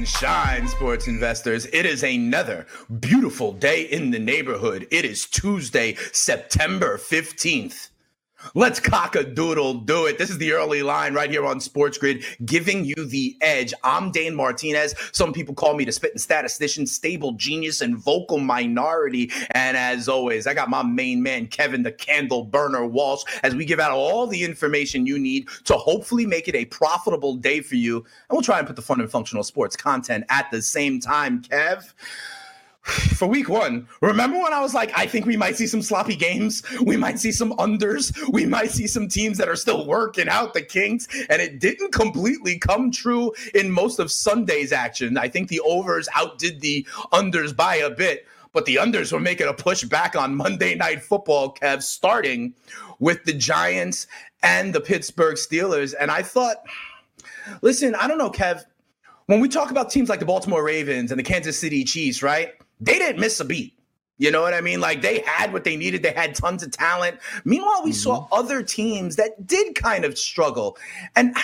and shine, sports investors. It is another beautiful day in the neighborhood. It is Tuesday, September 15th. Let's cock a doodle do it. This is the early line right here on Sports Grid, giving you the edge. I'm Dane Martinez. Some people call me the spitting statistician, stable genius, and vocal minority. And as always, I got my main man, Kevin the Candle Burner Walsh, as we give out all the information you need to hopefully make it a profitable day for you. And we'll try and put the fun and functional sports content at the same time, Kev for week one, remember when I was like, I think we might see some sloppy games? We might see some unders. We might see some teams that are still working out the kinks. And it didn't completely come true in most of Sunday's action. I think the overs outdid the unders by a bit, but the unders were making a push back on Monday Night Football, Kev, starting with the Giants and the Pittsburgh Steelers. And I thought, listen, I don't know, Kev. When we talk about teams like the Baltimore Ravens and the Kansas City Chiefs, right? They didn't miss a beat. You know what I mean? Like they had what they needed. They had tons of talent. Meanwhile, we mm-hmm. saw other teams that did kind of struggle. And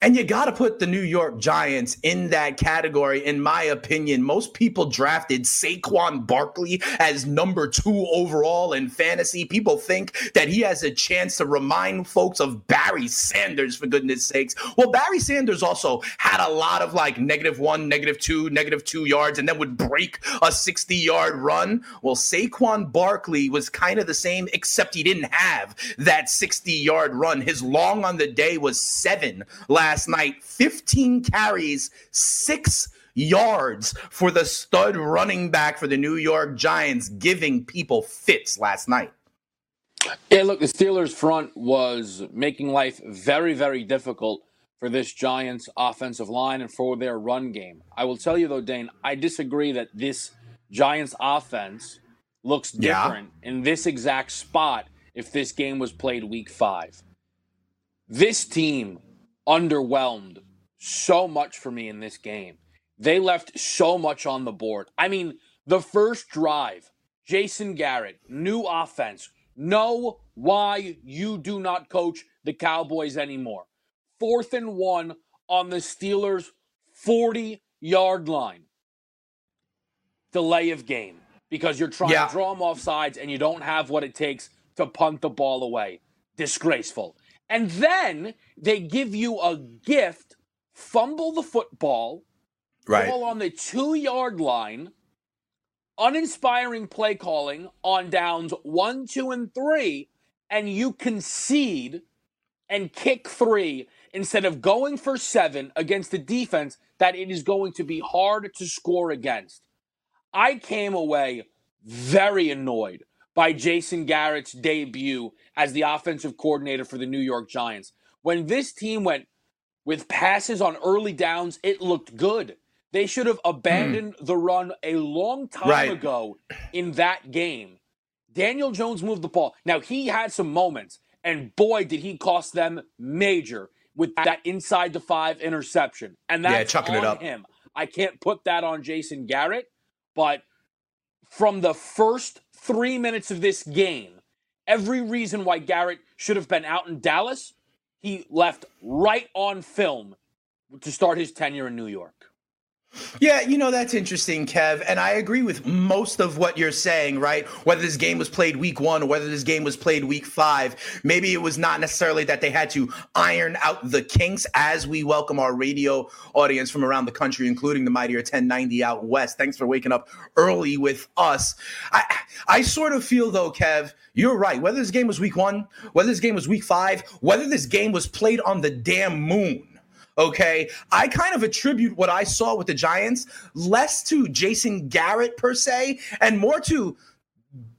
and you got to put the New York Giants in that category, in my opinion. Most people drafted Saquon Barkley as number two overall in fantasy. People think that he has a chance to remind folks of Barry Sanders, for goodness sakes. Well, Barry Sanders also had a lot of like negative one, negative two, negative two yards, and then would break a 60 yard run. Well, Saquon Barkley was kind of the same, except he didn't have that 60 yard run. His long on the day was seven last last night 15 carries, six yards for the stud running back for the New York Giants, giving people fits last night. Yeah, look, the Steelers' front was making life very, very difficult for this Giants offensive line and for their run game. I will tell you, though, Dane, I disagree that this Giants offense looks different yeah. in this exact spot if this game was played week five. This team underwhelmed so much for me in this game. They left so much on the board. I mean, the first drive, Jason Garrett, new offense. Know why you do not coach the Cowboys anymore. Fourth and one on the Steelers' 40 yard line. Delay of game because you're trying yeah. to draw them off sides and you don't have what it takes to punt the ball away. Disgraceful. And then they give you a gift, fumble the football, right. ball on the two yard line, uninspiring play calling on downs one, two, and three, and you concede and kick three instead of going for seven against a defense that it is going to be hard to score against. I came away very annoyed by Jason Garrett's debut as the offensive coordinator for the New York Giants. When this team went with passes on early downs, it looked good. They should have abandoned mm. the run a long time right. ago in that game. Daniel Jones moved the ball. Now, he had some moments, and boy, did he cost them major with that inside the five interception. And that's yeah, chucking on it up. him. I can't put that on Jason Garrett, but from the first three minutes of this game, every reason why Garrett should have been out in Dallas, he left right on film to start his tenure in New York. Yeah, you know, that's interesting, Kev. And I agree with most of what you're saying, right? Whether this game was played week one or whether this game was played week five, maybe it was not necessarily that they had to iron out the kinks as we welcome our radio audience from around the country, including the mightier 1090 out west. Thanks for waking up early with us. I, I sort of feel, though, Kev, you're right. Whether this game was week one, whether this game was week five, whether this game was played on the damn moon Okay. I kind of attribute what I saw with the Giants less to Jason Garrett per se and more to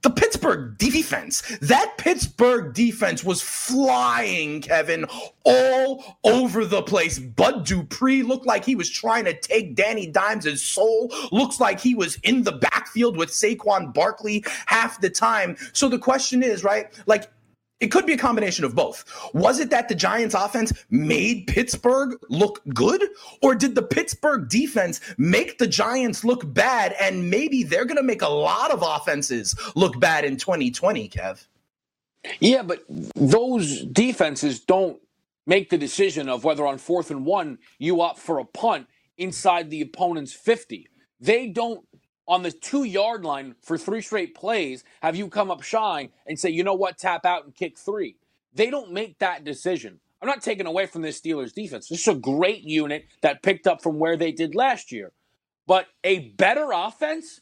the Pittsburgh defense. That Pittsburgh defense was flying, Kevin, all over the place. Bud Dupree looked like he was trying to take Danny Dimes' soul. Looks like he was in the backfield with Saquon Barkley half the time. So the question is, right? Like, it could be a combination of both. Was it that the Giants offense made Pittsburgh look good? Or did the Pittsburgh defense make the Giants look bad? And maybe they're going to make a lot of offenses look bad in 2020, Kev. Yeah, but those defenses don't make the decision of whether on fourth and one you opt for a punt inside the opponent's 50. They don't on the two yard line for three straight plays have you come up shy and say, you know what, tap out and kick three. They don't make that decision. I'm not taking away from this Steelers defense. This is a great unit that picked up from where they did last year. But a better offense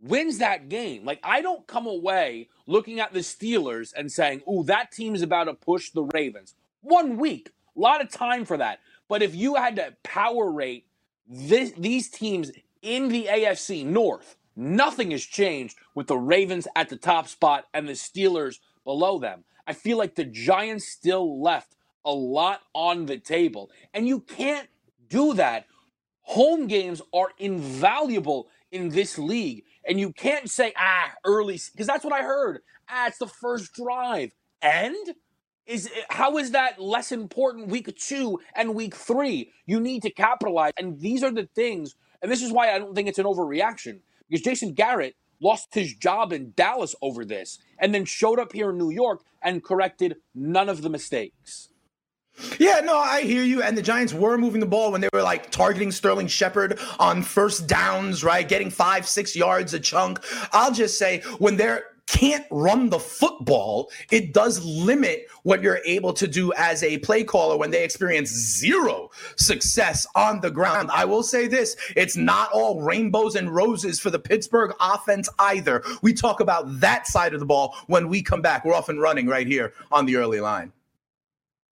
wins that game. Like, I don't come away looking at the Steelers and saying, ooh, that team's about to push the Ravens. One week, a lot of time for that. But if you had to power rate this, these teams in the AFC North, nothing has changed with the Ravens at the top spot and the Steelers below them. I feel like the Giants still left a lot on the table. And you can't do that. Home games are invaluable in this league. And you can't say, ah, early, because that's what I heard. Ah, it's the first drive. And is how is that less important week two and week three? You need to capitalize. And these are the things and this is why I don't think it's an overreaction because Jason Garrett lost his job in Dallas over this and then showed up here in New York and corrected none of the mistakes. Yeah, no, I hear you. And the Giants were moving the ball when they were like targeting Sterling Shepard on first downs, right? Getting five, six yards a chunk. I'll just say when they're can't run the football, it does limit what you're able to do as a play caller when they experience zero success on the ground. I will say this it's not all rainbows and roses for the Pittsburgh offense either. We talk about that side of the ball when we come back. We're off and running right here on the early line.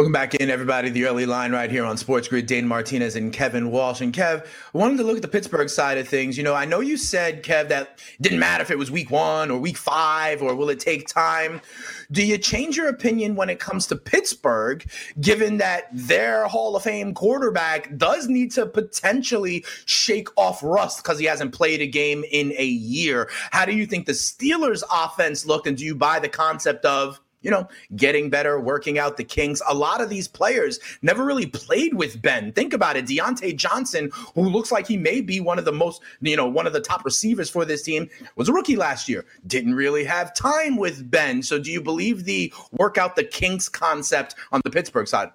Welcome back in, everybody. The early line right here on Sports Grid. Dane Martinez and Kevin Walsh. And Kev, I wanted to look at the Pittsburgh side of things. You know, I know you said, Kev, that didn't matter if it was week one or week five or will it take time. Do you change your opinion when it comes to Pittsburgh, given that their Hall of Fame quarterback does need to potentially shake off rust because he hasn't played a game in a year? How do you think the Steelers' offense looked? And do you buy the concept of, you know, getting better, working out the kinks. A lot of these players never really played with Ben. Think about it. Diontae Johnson, who looks like he may be one of the most, you know, one of the top receivers for this team, was a rookie last year. Didn't really have time with Ben. So do you believe the work out the kinks concept on the Pittsburgh side?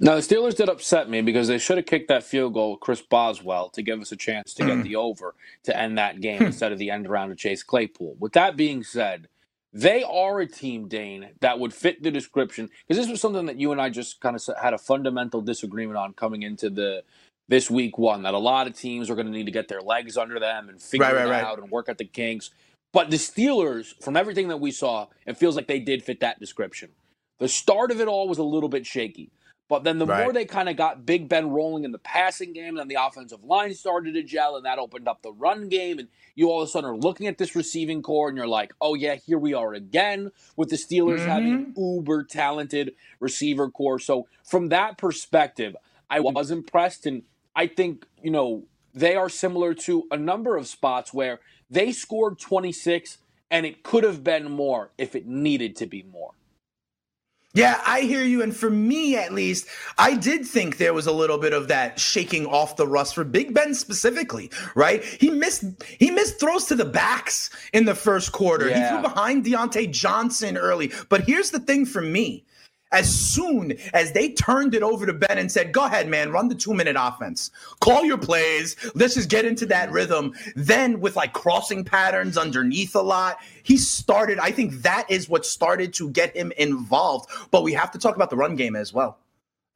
Now, the Steelers did upset me because they should have kicked that field goal, Chris Boswell, to give us a chance to get hmm. the over to end that game hmm. instead of the end around of Chase Claypool. With that being said, they are a team, Dane, that would fit the description because this was something that you and I just kind of had a fundamental disagreement on coming into the this week one. That a lot of teams are going to need to get their legs under them and figure right, it right, out right. and work at the kinks. But the Steelers, from everything that we saw, it feels like they did fit that description. The start of it all was a little bit shaky. But then the right. more they kind of got Big Ben rolling in the passing game, and then the offensive line started to gel, and that opened up the run game. And you all of a sudden are looking at this receiving core, and you're like, oh, yeah, here we are again with the Steelers mm-hmm. having uber talented receiver core. So from that perspective, I was impressed. And I think, you know, they are similar to a number of spots where they scored 26, and it could have been more if it needed to be more. Yeah, I hear you. And for me, at least, I did think there was a little bit of that shaking off the rust for Big Ben specifically, right? He missed he missed throws to the backs in the first quarter. Yeah. He threw behind Diontae Johnson early. But here's the thing for me as soon as they turned it over to Ben and said, Go ahead, man, run the two minute offense, call your plays, let's just get into that rhythm. Then, with like crossing patterns underneath a lot, he started. I think that is what started to get him involved. But we have to talk about the run game as well.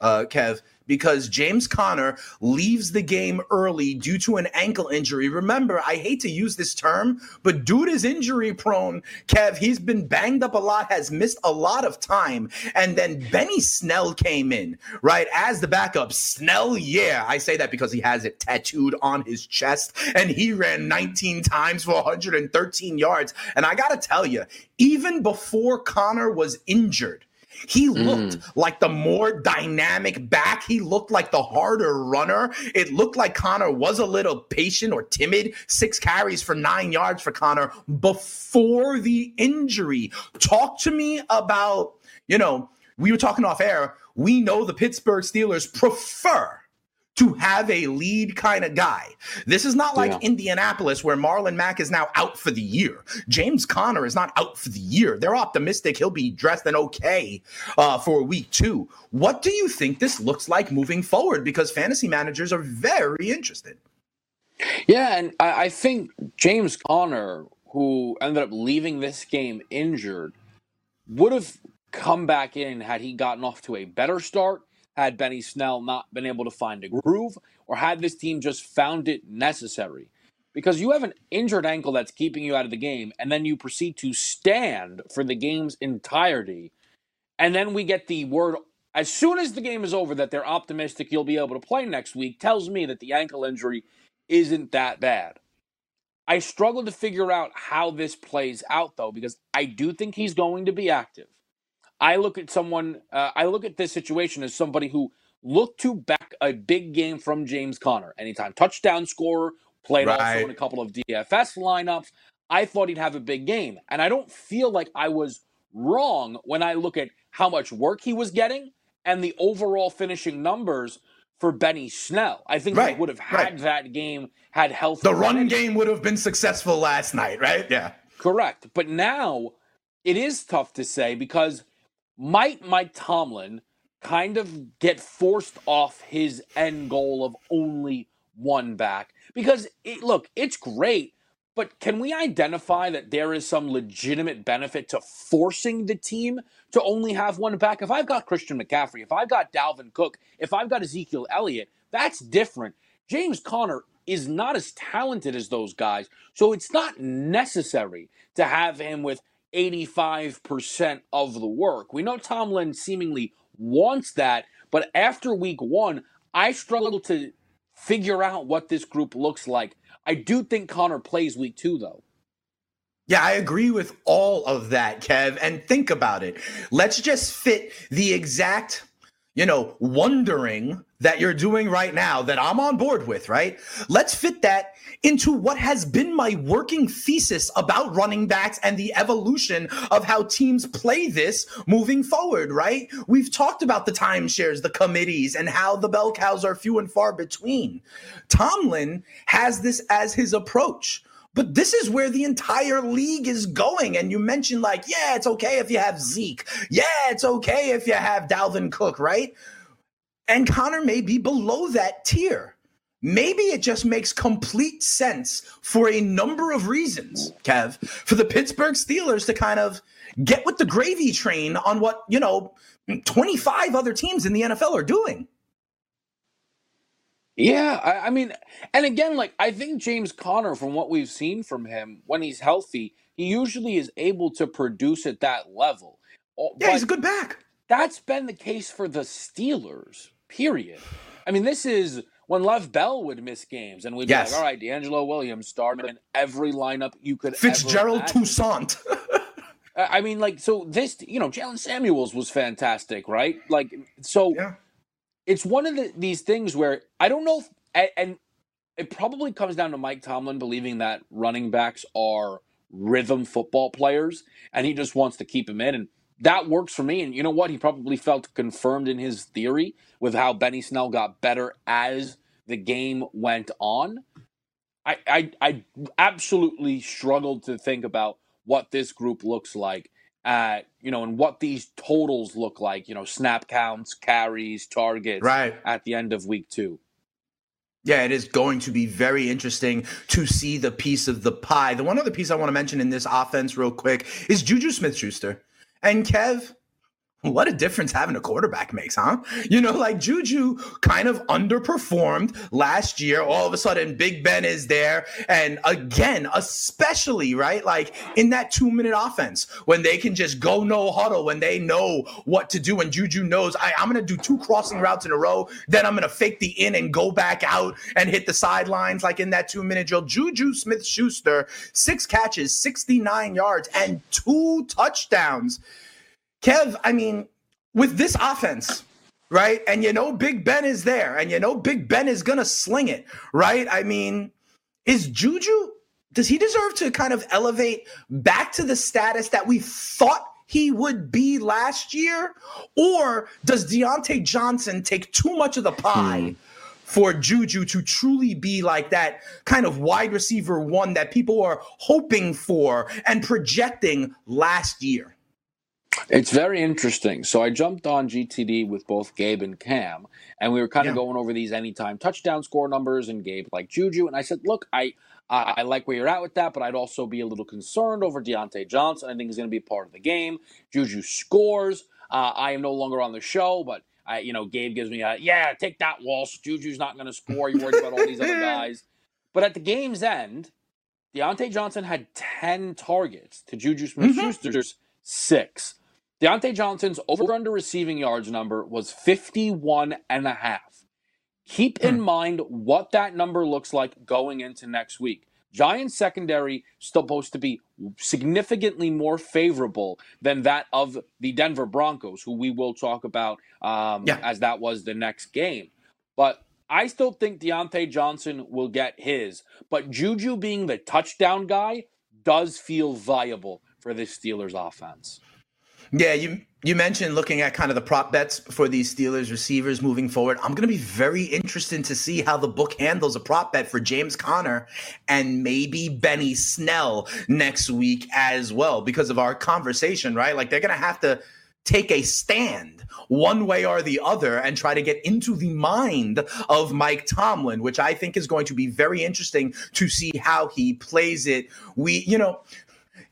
uh, Kev, because James Conner leaves the game early due to an ankle injury. Remember, I hate to use this term, but dude is injury prone. Kev, he's been banged up a lot, has missed a lot of time. And then Benny Snell came in, right, as the backup. Snell, yeah, I say that because he has it tattooed on his chest, and he ran 19 times for 113 yards. And I got to tell you, even before Conner was injured, he looked mm. like the more dynamic back. He looked like the harder runner. It looked like Conner was a little patient or timid. Six carries for nine yards for Conner before the injury. Talk to me about, you know, we were talking off air. We know the Pittsburgh Steelers prefer to have a lead kind of guy. This is not like yeah. Indianapolis where Marlon Mack is now out for the year. James Conner is not out for the year. They're optimistic he'll be dressed and okay uh, for week two. What do you think this looks like moving forward? Because fantasy managers are very interested. Yeah, and I, I think James Conner, who ended up leaving this game injured, would have come back in had he gotten off to a better start had Benny Snell not been able to find a groove, or had this team just found it necessary. Because you have an injured ankle that's keeping you out of the game, and then you proceed to stand for the game's entirety. And then we get the word as soon as the game is over that they're optimistic you'll be able to play next week, tells me that the ankle injury isn't that bad. I struggle to figure out how this plays out, though, because I do think he's going to be active. I look at someone, uh, I look at this situation as somebody who looked to back a big game from James Conner. Anytime touchdown scorer, played right. also in a couple of DFS lineups. I thought he'd have a big game. And I don't feel like I was wrong when I look at how much work he was getting and the overall finishing numbers for Benny Snell. I think right. he would have had right. that game had health. The run game would have been successful last night, right? Yeah. Correct. But now it is tough to say because might Mike Tomlin kind of get forced off his end goal of only one back? Because it, look, it's great, but can we identify that there is some legitimate benefit to forcing the team to only have one back? If I've got Christian McCaffrey, if I've got Dalvin Cook, if I've got Ezekiel Elliott, that's different. James Conner is not as talented as those guys, so it's not necessary to have him with 85% of the work. We know Tomlin seemingly wants that, but after week one, I struggle to figure out what this group looks like. I do think Conner plays week two, though. Yeah, I agree with all of that, Kev. And think about it. Let's just fit the exact you know, wondering that you're doing right now that I'm on board with, right? Let's fit that into what has been my working thesis about running backs and the evolution of how teams play this moving forward, right? We've talked about the timeshares, the committees, and how the bell cows are few and far between. Tomlin has this as his approach. But this is where the entire league is going. And you mentioned, like, yeah, it's okay if you have Zeke. Yeah, it's okay if you have Dalvin Cook, right? And Conner may be below that tier. Maybe it just makes complete sense for a number of reasons, Kev, for the Pittsburgh Steelers to kind of get with the gravy train on what, you know, 25 other teams in the NFL are doing. Yeah, I, I, mean, and again, like I think James Conner, from what we've seen from him, when he's healthy, he usually is able to produce at that level. Oh, yeah, he's a good back. That's been the case for the Steelers. Period. I mean, this is when Lev Bell would miss games, and we'd be like, "All right, DeAngelo Williams started in every lineup you could." Fitzgerald Toussaint. I mean, like, so this, you know, Jaylen Samuels was fantastic, right? Like, so. Yeah it's one of the, these things where I don't know, if, and it probably comes down to Mike Tomlin believing that running backs are rhythm football players, and he just wants to keep them in, and that works for me. And you know what? He probably felt confirmed in his theory with how Benny Snell got better as the game went on. I, I, I absolutely struggled to think about what this group looks like at you know and what these totals look like you know snap counts carries targets right at the end of week two yeah, it is going to be very interesting to see the piece of the pie. The one other piece I want to mention in this offense, real quick, is Juju Smith Schuster. And Kev, what a difference having a quarterback makes, huh? You know, like Juju kind of underperformed last year. All of a sudden, Big Ben is there. And again, especially, right? Like in that two minute offense, when they can just go no huddle, when they know what to do, and Juju knows, I, am going to do two crossing routes in a row. Then I'm going to fake the in and go back out and hit the sidelines, like in that two minute drill. Juju Smith Schuster, six catches, 69 yards, and two touchdowns. Kev, I mean, with this offense, right? And you know, Big Ben is there, and you know, Big Ben is going to sling it, right? I mean, is Juju, does he deserve to kind of elevate back to the status that we thought he would be last year? Or does Diontae Johnson take too much of the pie? Hmm. For Juju to truly be like that kind of wide receiver one that people are hoping for and projecting last year. It's very interesting. So I jumped on GTD with both Gabe and Cam, and we were kind of yeah. going over these anytime touchdown score numbers. And Gabe like Juju, and I said, "Look, I I like where you're at with that, but I'd also be a little concerned over Diontae Johnson. I think he's going to be part of the game. Juju scores. Uh, I am no longer on the show, but I, you know, Gabe gives me a yeah, take that, Walsh. Juju's not going to score. You worried about all these other guys, but at the game's end, Diontae Johnson had ten targets to Juju Smith-Schuster's mm-hmm. six. Diontae Johnson's over under receiving yards number was 51 and a half. Keep in hmm. mind what that number looks like going into next week. Giants secondary still supposed to be significantly more favorable than that of the Denver Broncos, who we will talk about um, yeah. as that was the next game. But I still think Diontae Johnson will get his. But Juju being the touchdown guy does feel viable for this Steelers offense. Yeah, you you mentioned looking at kind of the prop bets for these Steelers receivers moving forward. I'm going to be very interested to see how the book handles a prop bet for James Conner and maybe Benny Snell next week as well because of our conversation, right? Like they're going to have to take a stand one way or the other and try to get into the mind of Mike Tomlin, which I think is going to be very interesting to see how he plays it. We, you know,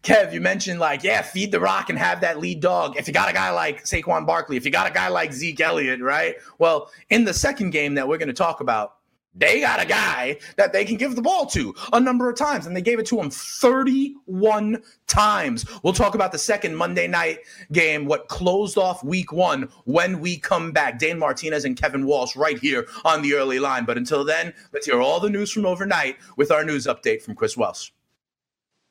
Kev, you mentioned like, yeah, feed the rock and have that lead dog. If you got a guy like Saquon Barkley, if you got a guy like Zeke Elliott, right? Well, in the second game that we're going to talk about, they got a guy that they can give the ball to a number of times, and they gave it to him 31 times. We'll talk about the second Monday night game, what closed off week one when we come back. Dane Martinez and Kevin Walsh right here on the early line. But until then, let's hear all the news from overnight with our news update from Chris Welsh.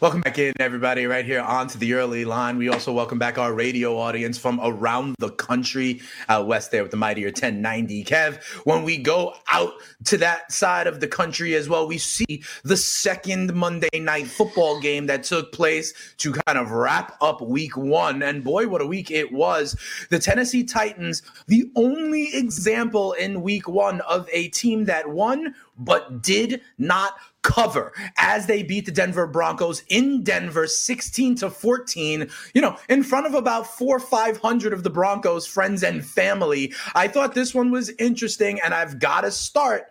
Welcome back in, everybody, right here onto the early line. We also welcome back our radio audience from around the country out west there with the mightier 1090 Kev. When we go out to that side of the country as well, we see the second Monday night football game that took place to kind of wrap up week one. And boy, what a week it was. The Tennessee Titans, the only example in week one of a team that won but did not cover as they beat the Denver Broncos in Denver 16 to 14, you know, in front of about 4 500 of the Broncos friends and family. I thought this one was interesting and I've got to start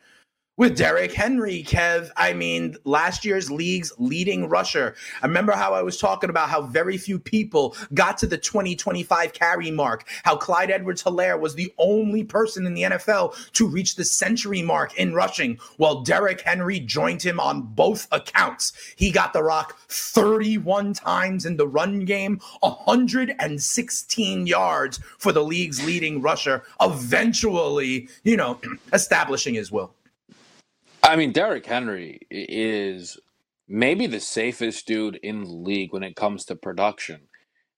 with Derrick Henry, Kev. I mean, last year's league's leading rusher. I remember how I was talking about how very few people got to the 2025 carry mark, how Clyde Edwards Helaire was the only person in the NFL to reach the century mark in rushing, while Derrick Henry joined him on both accounts. He got the rock 31 times in the run game, 116 yards for the league's leading rusher, eventually, you know, establishing his will. I mean, Derrick Henry is maybe the safest dude in the league when it comes to production.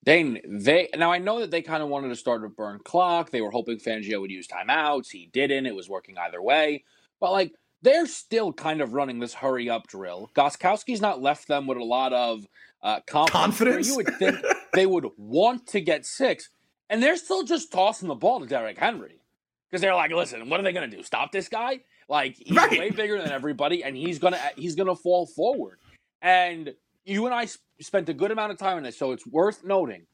They they now I know that they kind of wanted to start a burn clock. They were hoping Fangio would use timeouts. He didn't. It was working either way. But like they're still kind of running this hurry up drill. Gostkowski's not left them with a lot of uh, confidence. confidence? You would think they would want to get six, and they're still just tossing the ball to Derrick Henry because they're like, listen, what are they going to do? Stop this guy? Like he's right. way bigger than everybody, and he's gonna he's gonna fall forward. And you and I spent a good amount of time on this, so it's worth noting.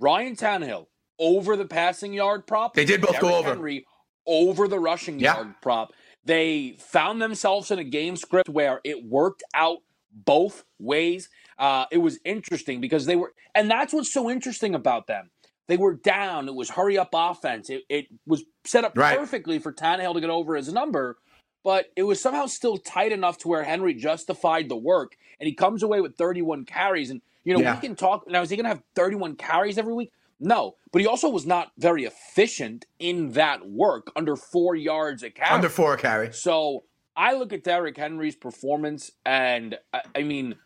Ryan Tannehill over the passing yard prop. They did both Derrick go over. Henry over the rushing Yeah. yard prop. They found themselves in a game script where it worked out both ways. Uh, it was interesting because they were, and that's what's so interesting about them. They were down. It was hurry up offense. It, it was set up Right. perfectly for Tannehill to get over his number, but it was somehow still tight enough to where Henry justified the work, and he comes away with 31 carries. And you know Yeah. we can talk now. Is he going to have 31 carries every week? No, but he also was not very efficient in that work, under four yards a carry. Under four carry. So I look at Derrick Henry's performance, and I, I mean,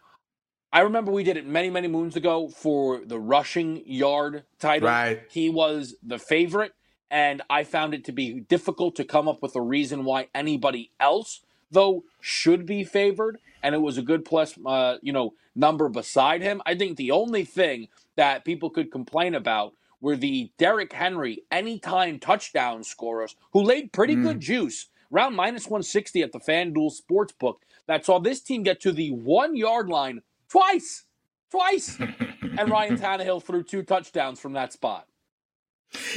I remember we did it many, many moons ago for the rushing yard title. Right. He was the favorite, and I found it to be difficult to come up with a reason why anybody else, though, should be favored. And it was a good plus, uh, you know, number beside him. I think the only thing that people could complain about were the Derrick Henry anytime touchdown scorers who laid pretty good juice, around minus 160 at the FanDuel Sportsbook, that saw this team get to the one yard line twice. Twice. and Ryan Tannehill threw two touchdowns from that spot.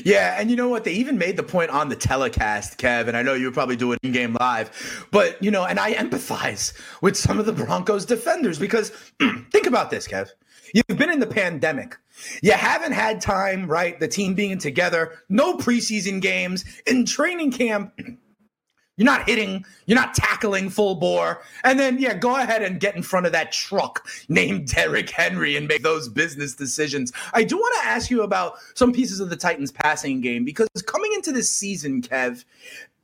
Yeah, and you know what? They even made the point on the telecast, Kev, and I know you were probably doing in game live, but you know, and I empathize with some of the Broncos defenders because think about this, Kev. You've been in the pandemic. You haven't had time, right? The team being together, no preseason games, in training camp. You're not hitting, you're not tackling full bore. And then, yeah, go ahead and get in front of that truck named Derrick Henry and make those business decisions. I do want to ask you about some pieces of the Titans passing game because coming into this season, Kev,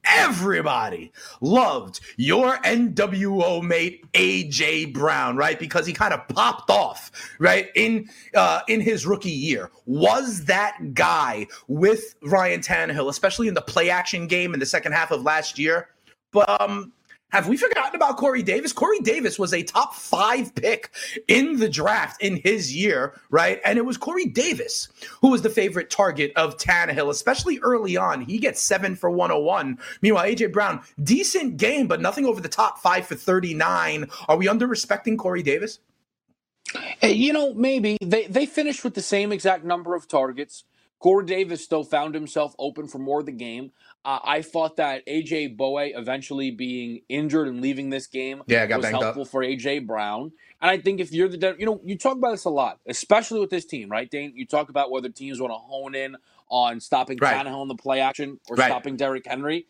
everybody loved your NWO mate AJ Brown, right? Because he kind of popped off, right, in uh, in his rookie year. Was that guy with Ryan Tannehill, especially in the play action game in the second half of last year? But um, have we forgotten about Corey Davis? Corey Davis was a top five pick in the draft in his year, right? And it was Corey Davis who was the favorite target of Tannehill, especially early on. He gets seven for 101. Meanwhile, AJ Brown, decent game, but nothing over the top five for 39. Are we under respecting Corey Davis? You know, maybe they they finished with the same exact number of targets. Corey Davis still found himself open for more of the game. Uh, I thought that AJ Bouye eventually being injured and leaving this game Yeah, was banged up. helpful for AJ Brown. And I think if you're the, you know, you talk about this a lot, especially with this team, right, Dane? You talk about whether teams want to hone in on stopping Right. Tannehill in the play action or Right. stopping Derrick Henry.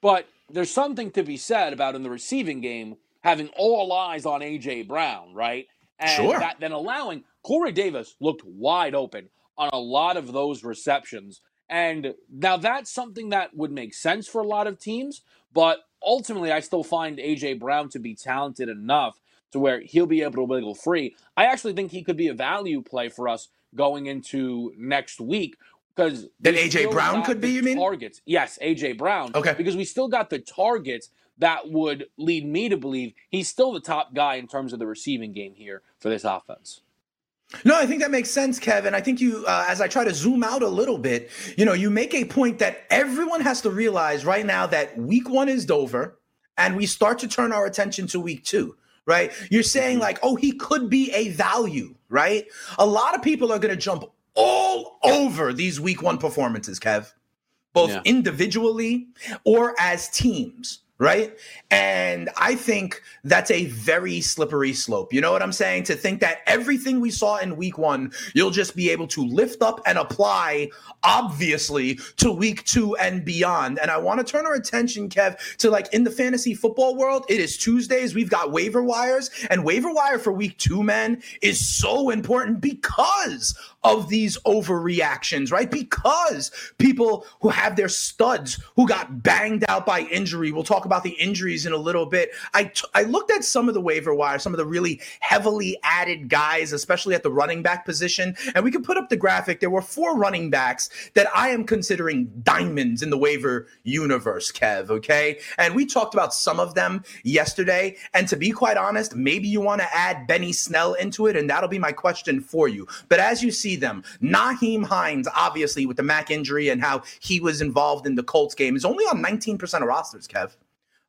But there's something to be said about in the receiving game having all eyes on AJ Brown, right? And Sure. that then allowing Corey Davis looked wide open on a lot of those receptions. And now that's something that would make sense for a lot of teams, but ultimately I still find AJ Brown to be talented enough to where he'll be able to wiggle free. I actually think he could be a value play for us going into next week because That we AJ Brown could be, you mean? Targets. Yes, AJ Brown. Okay. Because we still got the targets that would lead me to believe he's still the top guy in terms of the receiving game here for this offense. No, I think that makes sense, Kevin. I think you, uh, as I try to zoom out a little bit, you know, you make a point that everyone has to realize right now that week one is over and we start to turn our attention to week two, right? You're saying, like, oh, he could be a value, right? A lot of people are going to jump all over these week one performances, Kev, both Yeah. individually or as teams. Right. And I think that's a very slippery slope. You know what I'm saying? To think that everything we saw in week one, you'll just be able to lift up and apply, obviously, to week two and beyond. And I want to turn our attention, Kev, to like in the fantasy football world, it is Tuesdays. We've got waiver wires, and waiver wire for week two, man, is so important because of these overreactions, right? Because people who have their studs who got banged out by injury, we'll talk about the injuries in a little bit. I, t- I looked at some of the waiver wire, some of the really heavily added guys, especially at the running back position, and we can put up the graphic. There were four running backs that I am considering diamonds in the waiver universe, Kev, okay? And we talked about some of them yesterday. And to be quite honest, maybe you want to add Benny Snell into it, and that'll be my question for you. But as you see them, Nyheim Hines, obviously, with the Mack injury and how he was involved in the Colts game, is only on 19% of rosters, Kev.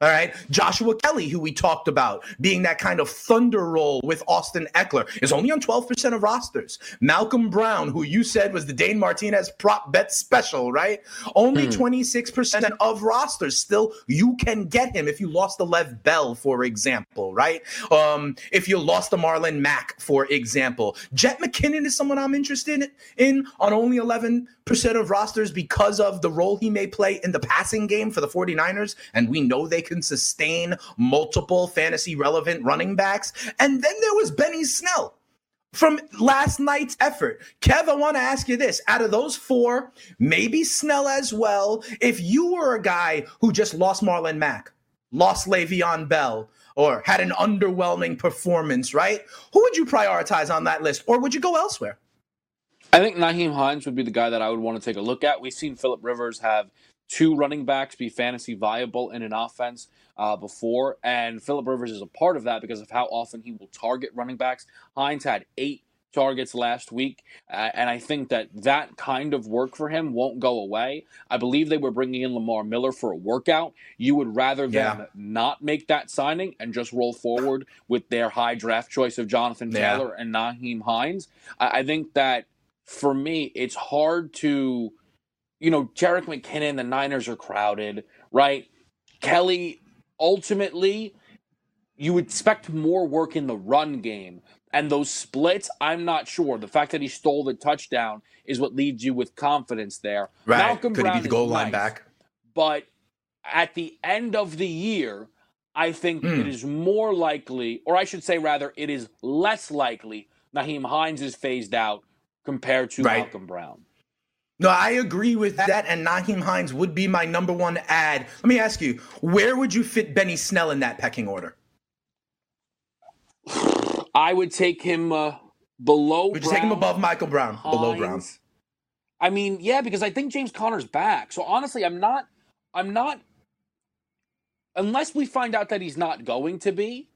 All right. Joshua Kelley, who we talked about being that kind of thunder role with Austin Ekeler, is only on 12% of rosters. Malcolm Brown, who you said was the Dane Martinez prop bet special, right? Only hmm. 26% of rosters. Still, you can get him if you lost the Lev Bell, for example, right? Um, if you lost the Marlon Mack, for example. Jet McKinnon is someone I'm interested in on only 11% of rosters because of the role he may play in the passing game for the 49ers. And we know they can sustain multiple fantasy relevant running backs. And then there was Benny Snell from last night's effort. Kev, I want to ask you this. Out of those four, maybe Snell as well, if you were a guy who just lost Marlon Mack, lost Le'Veon Bell, or had an underwhelming performance, right? Who would you prioritize on that list? Or would you go elsewhere? I think Nyheim Hines would be the guy that I would want to take a look at. We've seen Philip Rivers have two running backs be fantasy viable in an offense uh, before, and Philip Rivers is a part of that because of how often he will target running backs. Hines had eight targets last week, uh, and I think that that kind of work for him won't go away. I believe they were bringing in Lamar Miller for a workout. You would rather yeah. them not make that signing and just roll forward with their high draft choice of Jonathan Taylor yeah. and Nyheim Hines. I, I think that for me, it's hard to you know, Jerick McKinnon, the Niners are crowded, right? Kelley, ultimately, you expect more work in the run game. And those splits, I'm not sure. The fact that he stole the touchdown is what leaves you with confidence there. Right. Malcolm Could Brown he be the goal line nice, back? But at the end of the year, I think mm. it is more likely, or I should say rather, it is less likely Nyheim Hines is phased out compared to right. Malcolm Brown. No, I agree with that. And Nyheim Hines would be my number one ad. Let me ask you, where would you fit Benny Snell in that pecking order? I would take him uh, below. Would you take him above Michael Brown? Hines. Below Brown. I mean, yeah, because I think James Conner's back. So honestly, I'm not. I'm not. Unless we find out that he's not going to be.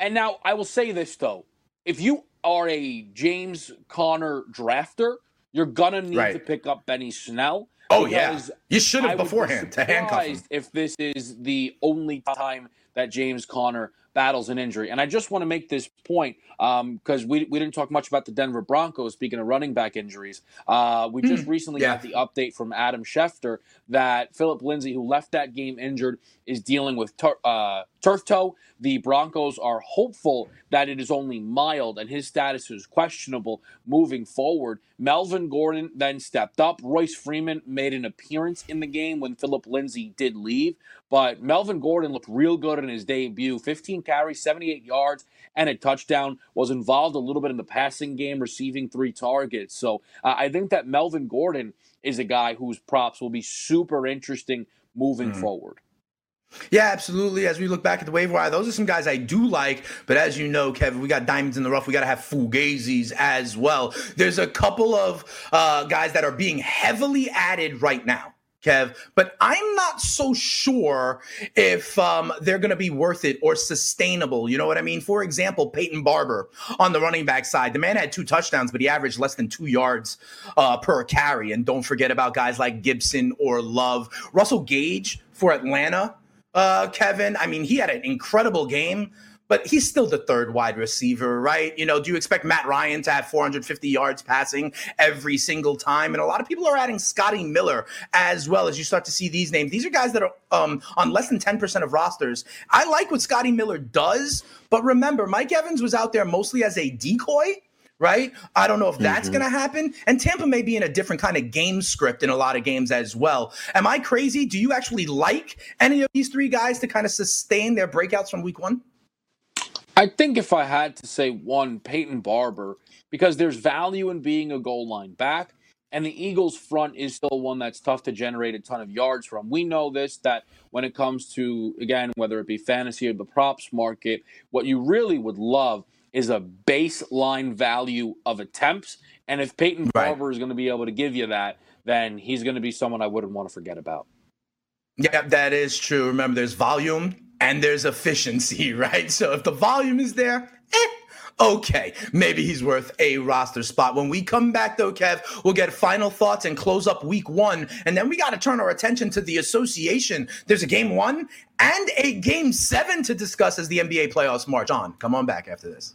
And now I will say this though: if you are a James Conner drafter you're gonna need right. to pick up Benny Snell. Oh yeah, you should have beforehand to handcuff him. If this is the only time that James Conner battles an injury. And I just want to make this point because um, we, we didn't talk much about the Denver Broncos, speaking of running back injuries. Uh, we just mm, recently yeah. got the update from Adam Schefter that Phillip Lindsay, who left that game injured, is dealing with tur- uh, turf toe. The Broncos are hopeful that it is only mild and his status is questionable moving forward. Melvin Gordon then stepped up. Royce Freeman made an appearance in the game when Phillip Lindsay did leave, but Melvin Gordon looked real good in his debut 15 carries, 78 yards, and a touchdown. Was involved a little bit in the passing game, receiving three targets. So uh, I think that Melvin Gordon is a guy whose props will be super interesting moving mm. forward. Yeah, absolutely. As we look back at the waiver wire, those are some guys I do like. But as you know, Kevin, we got diamonds in the rough. We got to have fugazis as well. There's a couple of uh, guys that are being heavily added right now. Kev, but I'm not so sure if um, they're going to be worth it or sustainable. You know what I mean? For example, Peyton Barber on the running back side. The man had two touchdowns, but he averaged less than two yards uh, per carry. And don't forget about guys like Gibson or Love. Russell Gage for Atlanta, uh, Kevin. I mean, he had an incredible game but he's still the third wide receiver, right? You know, do you expect Matt Ryan to have 450 yards passing every single time? And a lot of people are adding Scotty Miller as well as you start to see these names. These are guys that are um, on less than 10% of rosters. I like what Scotty Miller does, but remember, Mike Evans was out there mostly as a decoy right? I don't know if that's mm-hmm. going to happen. And Tampa may be in a different kind of game script in a lot of games as well. Am I crazy? Do you actually like any of these three guys to kind of sustain their breakouts from week one? I think if I had to say one, Peyton Barber, because there's value in being a goal line back, and the Eagles' front is still one that's tough to generate a ton of yards from. We know this that when it comes to, again, whether it be fantasy or the props market, what you really would love is a baseline value of attempts. And if Peyton right. Barber is going to be able to give you that, then he's going to be someone I wouldn't want to forget about. Yeah, that is true. Remember, there's volume and there's efficiency, right? So if the volume is there, eh, okay, maybe he's worth a roster spot. When we come back, though, Kev, we'll get final thoughts and close up week one. And then we got to turn our attention to the association. There's a game one and a game seven to discuss as the NBA playoffs march on. Come on back after this.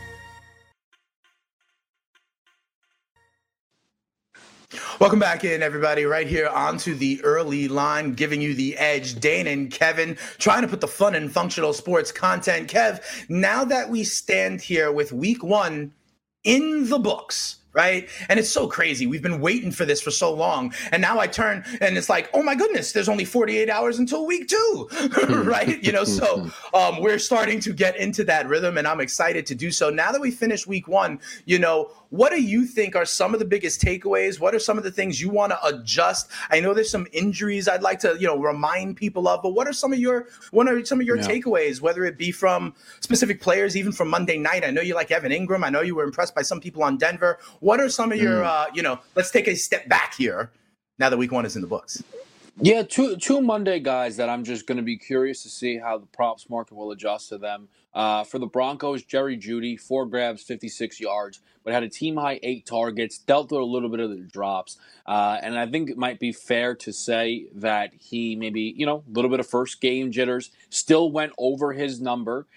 Welcome back in, everybody. Right here onto the early line, giving you the edge. Dane and Kevin trying to put the fun and functional sports content. Kev, now that we stand here with week one in the books, right? And it's so crazy. We've been waiting for this for so long. And now I turn and it's like, oh my goodness, there's only 48 hours until week two, right? You know, so um, we're starting to get into that rhythm and I'm excited to do so. Now that we finish week one, you know, what do you think are some of the biggest takeaways? What are some of the things you want to adjust? I know there's some injuries I'd like to, you know, remind people of, but what are some of your what are some of your yeah. takeaways, whether it be from specific players, even from Monday night? I know you like Evan Engram. I know you were impressed by some people on Denver. What are some of your, mm. uh, you know, let's take a step back here now that week one is in the books. Yeah, two two Monday guys that I'm just going to be curious to see how the props market will adjust to them. Uh, for the Broncos, Jerry Jeudy, four grabs, 56 yards, but had a team high eight targets, dealt with a little bit of the drops. Uh, and I think it might be fair to say that he maybe, you know, a little bit of first game jitters, still went over his number.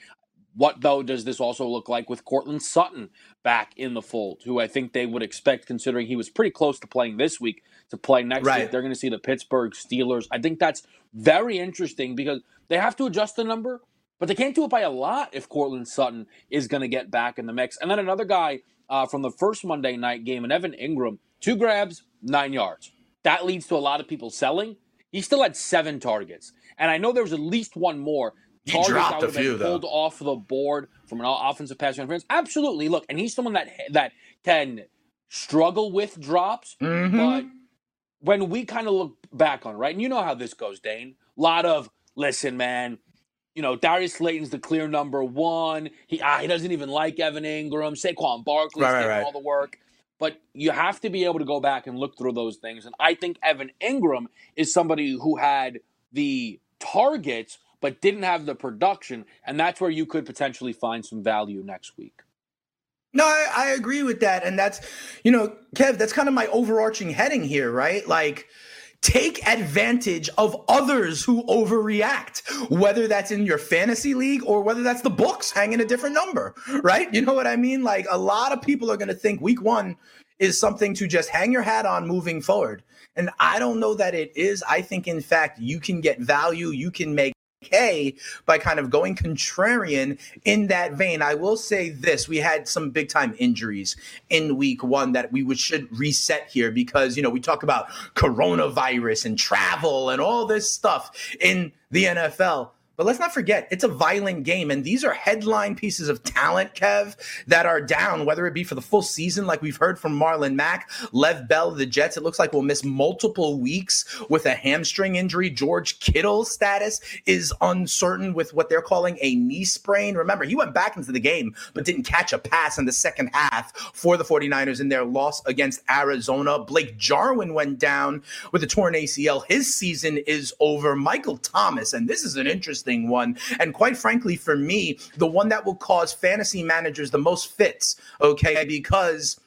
What, though, does this also look like with Courtland Sutton back in the fold, who I think they would expect, considering he was pretty close to playing this week, to play next right. week? They're going to see the Pittsburgh Steelers. I think that's very interesting because they have to adjust the number but they can't do it by a lot if Courtland Sutton is going to get back in the mix. And then another guy uh, from the first Monday night game, and Evan Engram, two grabs, nine yards. That leads to a lot of people selling. He still had seven targets, and I know there was at least one more. He dropped a few though. pulled off the board from an offensive pass interference. Absolutely, look, and he's someone that that can struggle with drops, mm-hmm. but when we kind of look back on right, and you know how this goes, Dane. A lot of listen, man you know, Darius Slayton's the clear number one. He ah, he doesn't even like Evan Engram. Saquon Barkley's right, right, right. all the work. But you have to be able to go back and look through those things. And I think Evan Engram is somebody who had the targets but didn't have the production. And that's where you could potentially find some value next week. No, I, I agree with that. And that's, you know, Kev, that's kind of my overarching heading here, right? Like, take advantage of others who overreact, whether that's in your fantasy league or whether that's the books hanging a different number, right? You know what I mean? Like a lot of people are going to think week one is something to just hang your hat on moving forward. And I don't know that it is. I think, in fact, you can get value, you can make okay by kind of going contrarian in that vein. I will say this: we had some big time injuries in week one that we would, should reset here because you know we talk about coronavirus and travel and all this stuff in the NFL. But let's not forget, it's a violent game. And these are headline pieces of talent, Kev, that are down, whether it be for the full season, like we've heard from Marlon Mack, Lev Bell, the Jets. It looks like we'll miss multiple weeks with a hamstring injury. George Kittle's status is uncertain with what they're calling a knee sprain. Remember, he went back into the game, but didn't catch a pass in the second half for the 49ers in their loss against Arizona. Blake Jarwin went down with a torn ACL. His season is over. Michael Thomas, and this is an interesting interesting one. And quite frankly, for me, the one that will cause fantasy managers the most fits, okay, because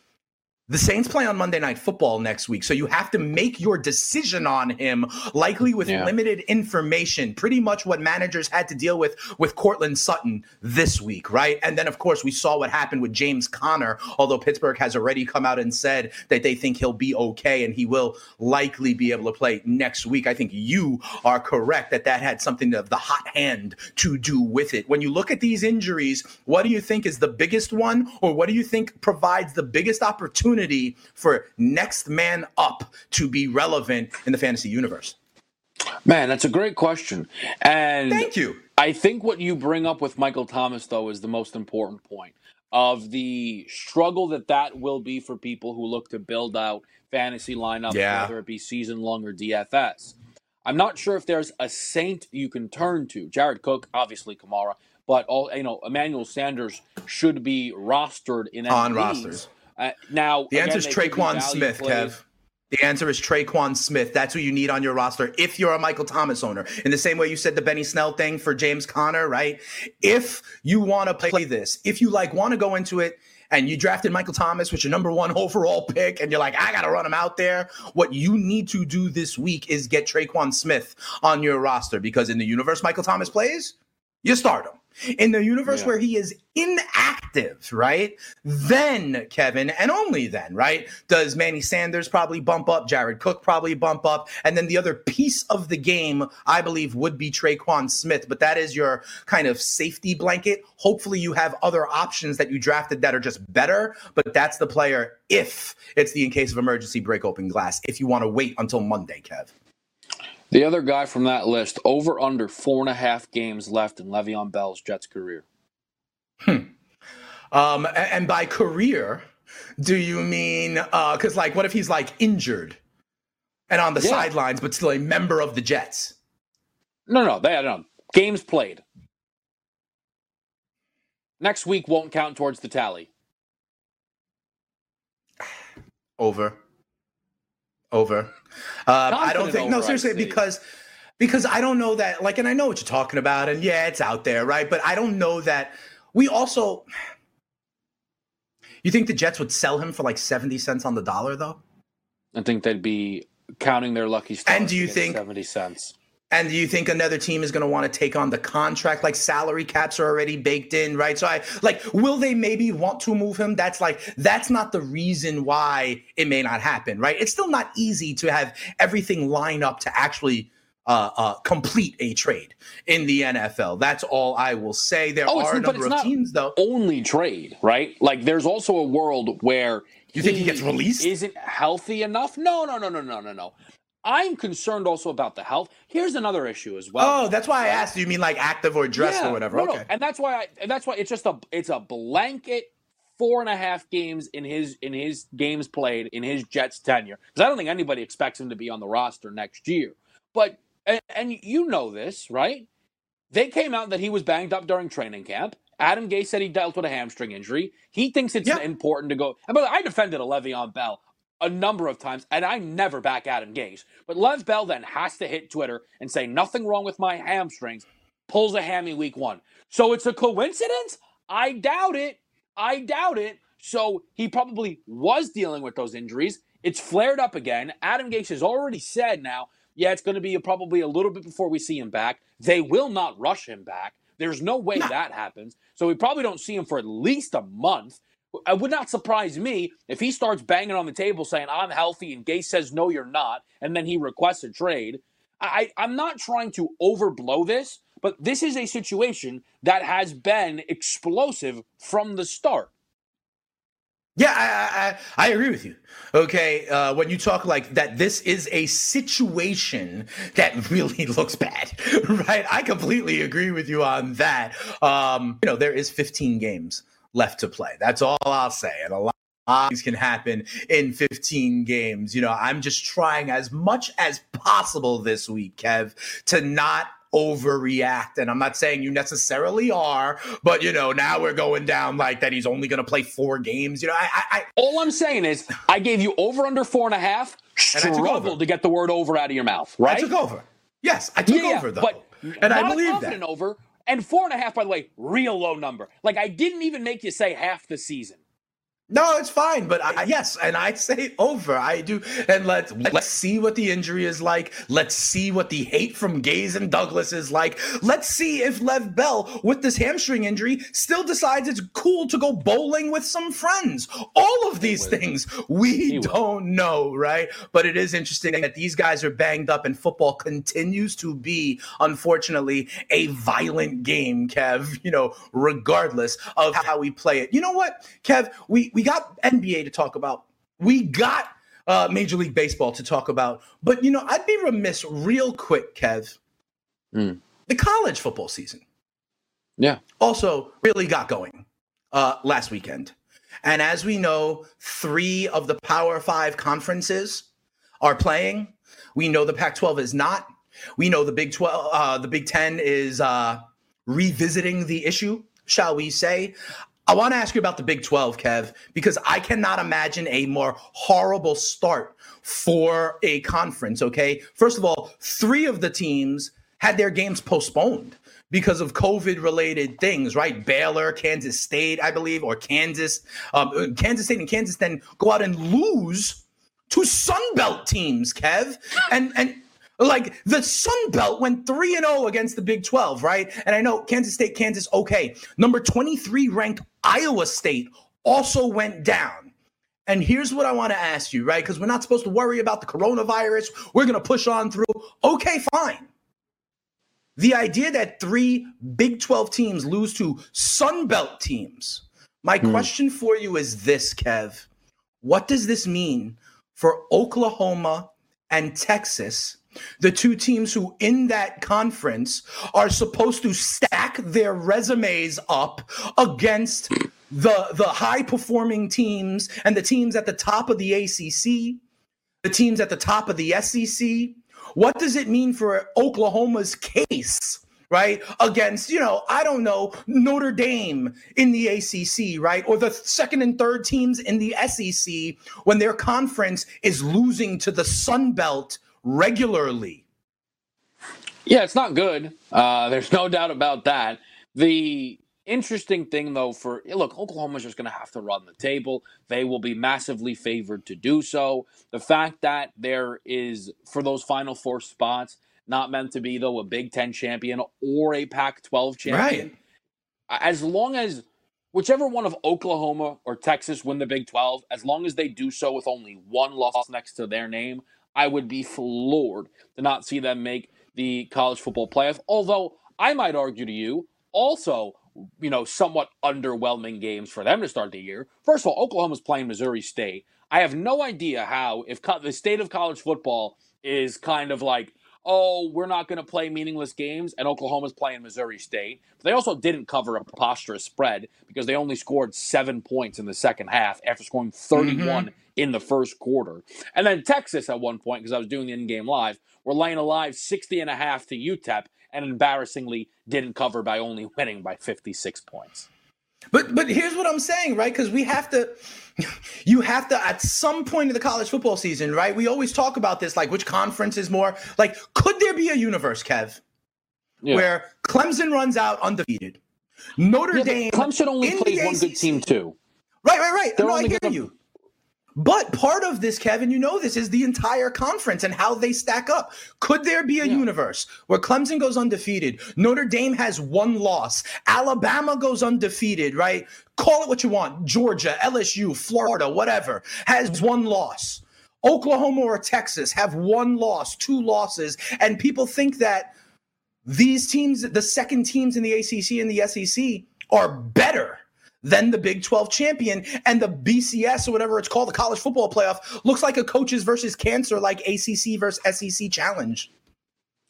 the Saints play on Monday Night Football next week, so you have to make your decision on him, likely with yeah. limited information. Pretty much what managers had to deal with with Courtland Sutton this week, right? And then, of course, we saw what happened with James Conner. Although Pittsburgh has already come out and said that they think he'll be okay and he will likely be able to play next week. I think you are correct that that had something of the hot hand to do with it. When you look at these injuries, what do you think is the biggest one, or what do you think provides the biggest opportunity? Opportunity for next man up to be relevant in the fantasy universe? Man, that's a great question. And thank you. I think what you bring up with Michael Thomas, though, is the most important point of the struggle that that will be for people who look to build out fantasy lineups, yeah. whether it be season long or DFS. I'm not sure if there's a saint you can turn to. Jared Cook, obviously Kamara, but all you know, Emmanuel Sanders should be rostered in on rosters. Uh, now the answer is Tre'Quan Smith, played. Kev. The answer is Tre'Quan Smith. That's who you need on your roster if you're a Michael Thomas owner. In the same way you said the Benny Snell thing for James Conner, right? If you want to play this, if you like want to go into it and you drafted Michael Thomas, which your number one overall pick, and you're like, I gotta run him out there. What you need to do this week is get Tre'Quan Smith on your roster because in the universe Michael Thomas plays, you start him. In the universe yeah. where he is inactive, right? Then, Kevin, and only then, right? Does Manny Sanders probably bump up? Jared Cook probably bump up. And then the other piece of the game, I believe, would be Tre'Quan Smith. But that is your kind of safety blanket. Hopefully, you have other options that you drafted that are just better. But that's the player if it's the in case of emergency break open glass, if you want to wait until Monday, Kev. The other guy from that list, over under four and a half games left in Le'Veon Bell's Jets career. Hmm. Um, and by career, do you mean because uh, like what if he's like injured and on the yeah. sidelines, but still a member of the Jets? No, no, they no games played. Next week won't count towards the tally. Over. Over. Uh, I don't think. No, seriously, because because I don't know that. Like, and I know what you're talking about, and yeah, it's out there, right? But I don't know that we also. You think the Jets would sell him for like seventy cents on the dollar, though? I think they'd be counting their lucky stars. And do you think seventy cents? And do you think another team is going to want to take on the contract? Like salary caps are already baked in, right? So I like, will they maybe want to move him? That's like, that's not the reason why it may not happen, right? It's still not easy to have everything line up to actually uh, uh, complete a trade in the NFL. That's all I will say. There oh, are a number of teams, though. Only trade, right? Like, there's also a world where you think he gets released? Isn't healthy enough? No, no, no, no, no, no, no. I'm concerned also about the health. Here's another issue as well. Oh, that's why I asked. You mean like active or dressed yeah, or whatever? No, okay. No. And that's why I. And that's why it's just a. It's a blanket four and a half games in his in his games played in his Jets tenure. Because I don't think anybody expects him to be on the roster next year. But and, and you know this, right? They came out that he was banged up during training camp. Adam Gase said he dealt with a hamstring injury. He thinks it's yeah. important to go. And by the way, I defended a Le'Veon Bell a number of times, and I never back Adam Gase. But Lev Bell then has to hit Twitter and say, nothing wrong with my hamstrings, pulls a hammy week one. So it's a coincidence? I doubt it. I doubt it. So he probably was dealing with those injuries. It's flared up again. Adam Gase has already said now, yeah, it's going to be a, probably a little bit before we see him back. They will not rush him back. There's no way no. that happens. So we probably don't see him for at least a month. It would not surprise me if he starts banging on the table saying, I'm healthy, and Gase says, No, you're not, and then he requests a trade. I, I'm not trying to overblow this, but this is a situation that has been explosive from the start. Yeah, I, I, I agree with you. Okay, uh, when you talk like that, this is a situation that really looks bad, right? I completely agree with you on that. Um, you know, there is 15 games left to play. That's all I'll say. And a lot of things can happen in 15 games. You know, I'm just trying as much as possible this week, Kev, to not overreact. And I'm not saying you necessarily are, but you know, now we're going down like that he's only going to play four games. You know, I, I, all I'm saying is I gave you over under four and a half. Struggled to get the word over out of your mouth, right? I took over. Yes, I took yeah, over though, and I believe that. Over, and four and a half, by the way, real low number. Like I didn't even make you say half the season. No, it's fine, but I, yes, and I say over. I do, and let's let's see what the injury is like. Let's see what the hate from Gase and Douglas is like. Let's see if Lev Bell, with this hamstring injury, still decides it's cool to go bowling with some friends. All of these things we don't know, right? But it is interesting that these guys are banged up, and football continues to be, unfortunately, a violent game, Kev. You know, regardless of how we play it. You know what, Kev? We we got NBA to talk about. We got uh, Major League Baseball to talk about. But, you know, I'd be remiss real quick, Kev. Mm. The college football season. Yeah. Also, really got going uh, last weekend. And as we know, three of the Power Five conferences are playing. We know the Pac 12 is not. We know the Big 12, uh, the Big 10 is uh, revisiting the issue, shall we say, I want to ask you about the Big 12, Kev, because I cannot imagine a more horrible start for a conference, okay? First of all, three of the teams had their games postponed because of COVID related things, right? Baylor, Kansas State, I believe, or Kansas. Um, Kansas State and Kansas then go out and lose to Sunbelt teams, Kev. And, and, like the Sun Belt went 3 and 0 against the Big 12, right? And I know Kansas State, Kansas, okay. Number 23 ranked Iowa State also went down. And here's what I want to ask you, right? Because we're not supposed to worry about the coronavirus. We're going to push on through. Okay, fine. The idea that three Big 12 teams lose to Sun Belt teams. My mm. question for you is this, Kev. What does this mean for Oklahoma and Texas the two teams who in that conference are supposed to stack their resumes up against the the high performing teams and the teams at the top of the ACC, the teams at the top of the SEC. What does it mean for Oklahoma's case? right? Against, you know, I don't know, Notre Dame in the ACC, right? Or the second and third teams in the SEC when their conference is losing to the Sun Belt regularly. Yeah, it's not good. Uh, there's no doubt about that. The interesting thing, though, for look, Oklahoma's just going to have to run the table. They will be massively favored to do so. The fact that there is, for those final four spots, not meant to be, though, a Big Ten champion or a Pac 12 champion. Right. As long as whichever one of Oklahoma or Texas win the Big 12, as long as they do so with only one loss next to their name, I would be floored to not see them make the college football playoff. Although I might argue to you, also, you know, somewhat underwhelming games for them to start the year. First of all, Oklahoma's playing Missouri State. I have no idea how, if co- the state of college football is kind of like, oh, we're not going to play meaningless games, and Oklahoma's playing Missouri State. But they also didn't cover a preposterous spread because they only scored seven points in the second half after scoring 31 mm-hmm in the first quarter. And then Texas at one point, because I was doing the in-game live, were laying alive 60 and a half to UTEP and embarrassingly didn't cover by only winning by 56 points. But but here's what I'm saying, right? Because we have to, you have to at some point in the college football season, right? We always talk about this, like which conference is more like. Could there be a universe, Kev, yeah. where Clemson runs out undefeated, Notre yeah, Dame, Clemson only plays one good team too. Right, right, right. They're no, I hear you. But part of this, Kevin, you know this, is the entire conference and how they stack up. Could there be a yeah. universe where Clemson goes undefeated, Notre Dame has one loss, Alabama goes undefeated, right? Call it what you want Georgia, LSU, Florida, whatever, has one loss. Oklahoma or Texas have one loss, two losses, and people think that these teams, the second teams in the ACC and the SEC, are better than the Big 12 champion. And the BCS or whatever it's called, the college football playoff, looks like a coaches versus cancer, like ACC versus SEC challenge.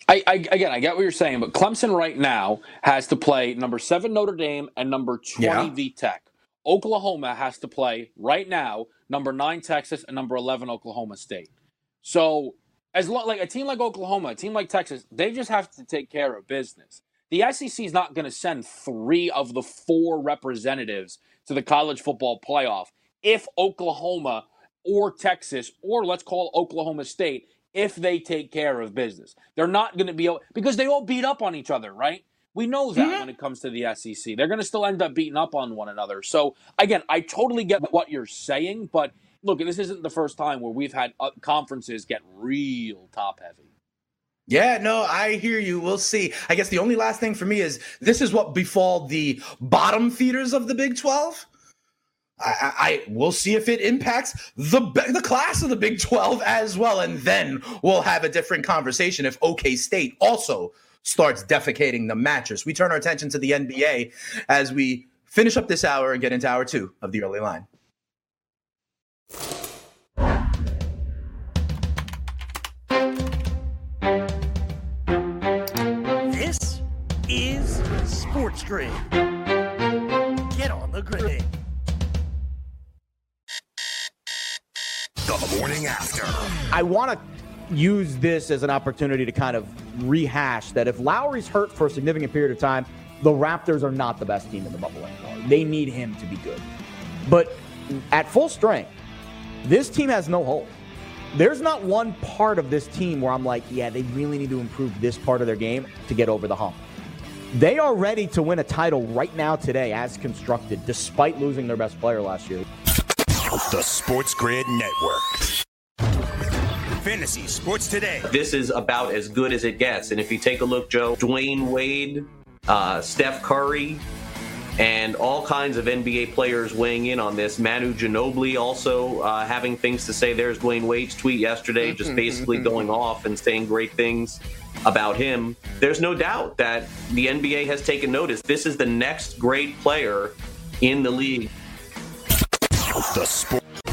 I, I, again, I get what you're saying, but Clemson right now has to play number seven Notre Dame and number twenty yeah. Tech. Oklahoma has to play right now number nine Texas and number eleven Oklahoma State. So as lo- like a team like Oklahoma, a team like Texas, they just have to take care of business. The SEC is not going to send three of the four representatives to the college football playoff if Oklahoma or Texas, or let's call Oklahoma State, if they take care of business. They're not going to be because they all beat up on each other, right? We know that mm-hmm. when it comes to the SEC. They're going to still end up beating up on one another. So, again, I totally get what you're saying, but look, this isn't the first time where we've had uh, conferences get real top heavy. Yeah, no, I hear you. We'll see. I guess the only last thing for me is this is what befall the bottom feeders of the Big 12. I, I we'll see if it impacts the the class of the Big 12 as well, and then we'll have a different conversation if OK State also starts defecating the mattress. We turn our attention to the NBA as we finish up this hour and get into hour two of the early line. Sports Grid. Get on the grid. The morning after. I want to use this as an opportunity to kind of rehash that if Lowry's hurt for a significant period of time, the Raptors are not the best team in the bubble anymore. They need him to be good. But at full strength, this team has no holes. There's not one part of this team where I'm like, yeah, they really need to improve this part of their game to get over the hump. They are ready to win a title right now today as constructed, despite losing their best player last year. The Sports Grid Network. Fantasy Sports Today. This is about as good as it gets. And if you take a look, Joe, Dwyane Wade, uh, Steph Curry, and all kinds of NBA players weighing in on this. Manu Ginobili also uh, having things to say. There's Dwyane Wade's tweet yesterday, just basically going off and saying great things about him. There's no doubt that the NBA has taken notice. This is the next great player in the league. The sport.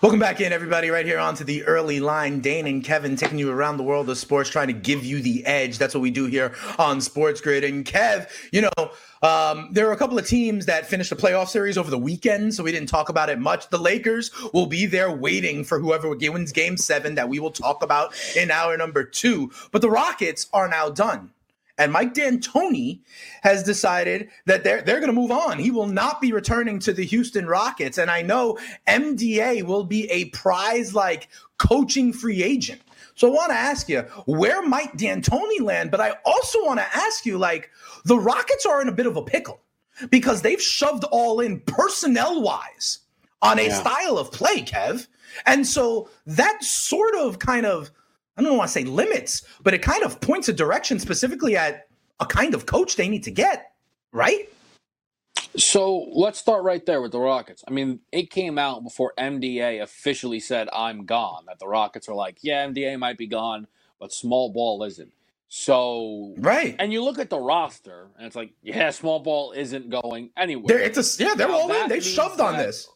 Welcome back in, everybody, right here onto the early line. Dane and Kevin taking you around the world of sports, trying to give you the edge. That's what we do here on Sports Grid. And Kev, you know, um, there are a couple of teams that finished the playoff series over the weekend, so we didn't talk about it much. The Lakers will be there waiting for whoever wins game seven that we will talk about in hour number two. But the Rockets are now done. And Mike D'Antoni has decided that they're they're going to move on. He will not be returning to the Houston Rockets. And I know MDA will be a prize like coaching free agent. So I want to ask you, where might D'Antoni land? But I also want to ask you, like, the Rockets are in a bit of a pickle because they've shoved all in personnel wise on a yeah. style of play, Kev. And so that sort of kind of I don't want to say limits, but it kind of points a direction specifically at a kind of coach they need to get, right? So let's start right there with the Rockets. I mean, it came out before MDA officially said, I'm gone, that the Rockets are like, yeah, MDA might be gone, but small ball isn't. So right, and you look at the roster, and it's like, yeah, small ball isn't going anywhere. They're, it's a, yeah, they're now, all in. They shoved on this.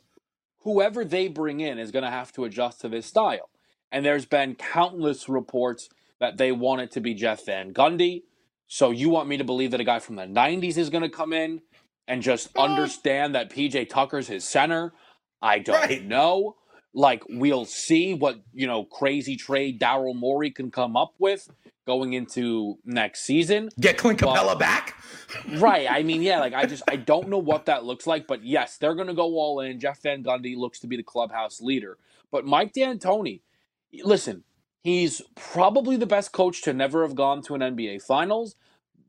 Whoever they bring in is going to have to adjust to this style. And there's been countless reports that they want it to be Jeff Van Gundy. So you want me to believe that a guy from the 90s is going to come in and just understand that PJ Tucker's his center? I don't right. know. Like we'll see what, you know, crazy trade Daryl Morey can come up with going into next season. Get Clint Capela back. right. I mean, yeah, like I just I don't know what that looks like, but yes, they're gonna go all in. Jeff Van Gundy looks to be the clubhouse leader. But Mike D'Antoni, listen, he's probably the best coach to never have gone to an NBA Finals.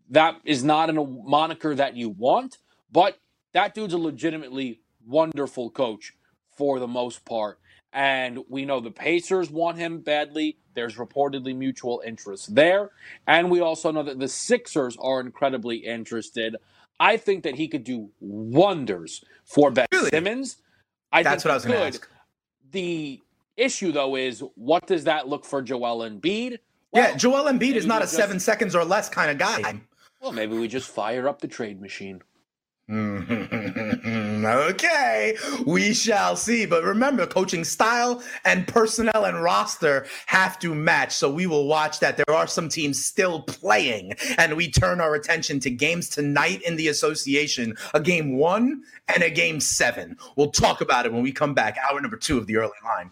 That is not a moniker that you want, but that dude's a legitimately wonderful coach for the most part. And we know the Pacers want him badly. There's reportedly mutual interest there. And we also know that the Sixers are incredibly interested. I think that he could do wonders for Ben really? Simmons. I That's what I was going to ask. The issue, though, is what does that look for Joel Embiid? Well, yeah, Joel Embiid is not a just, seven seconds or less kind of guy. Well, maybe we just fire up the trade machine. Mm-hmm. okay, we shall see. But remember, coaching style and personnel and roster have to match. So we will watch that. There are some teams still playing, and we turn our attention to games tonight in the association a game one and a game seven. We'll talk about it when we come back. Hour number two of the early line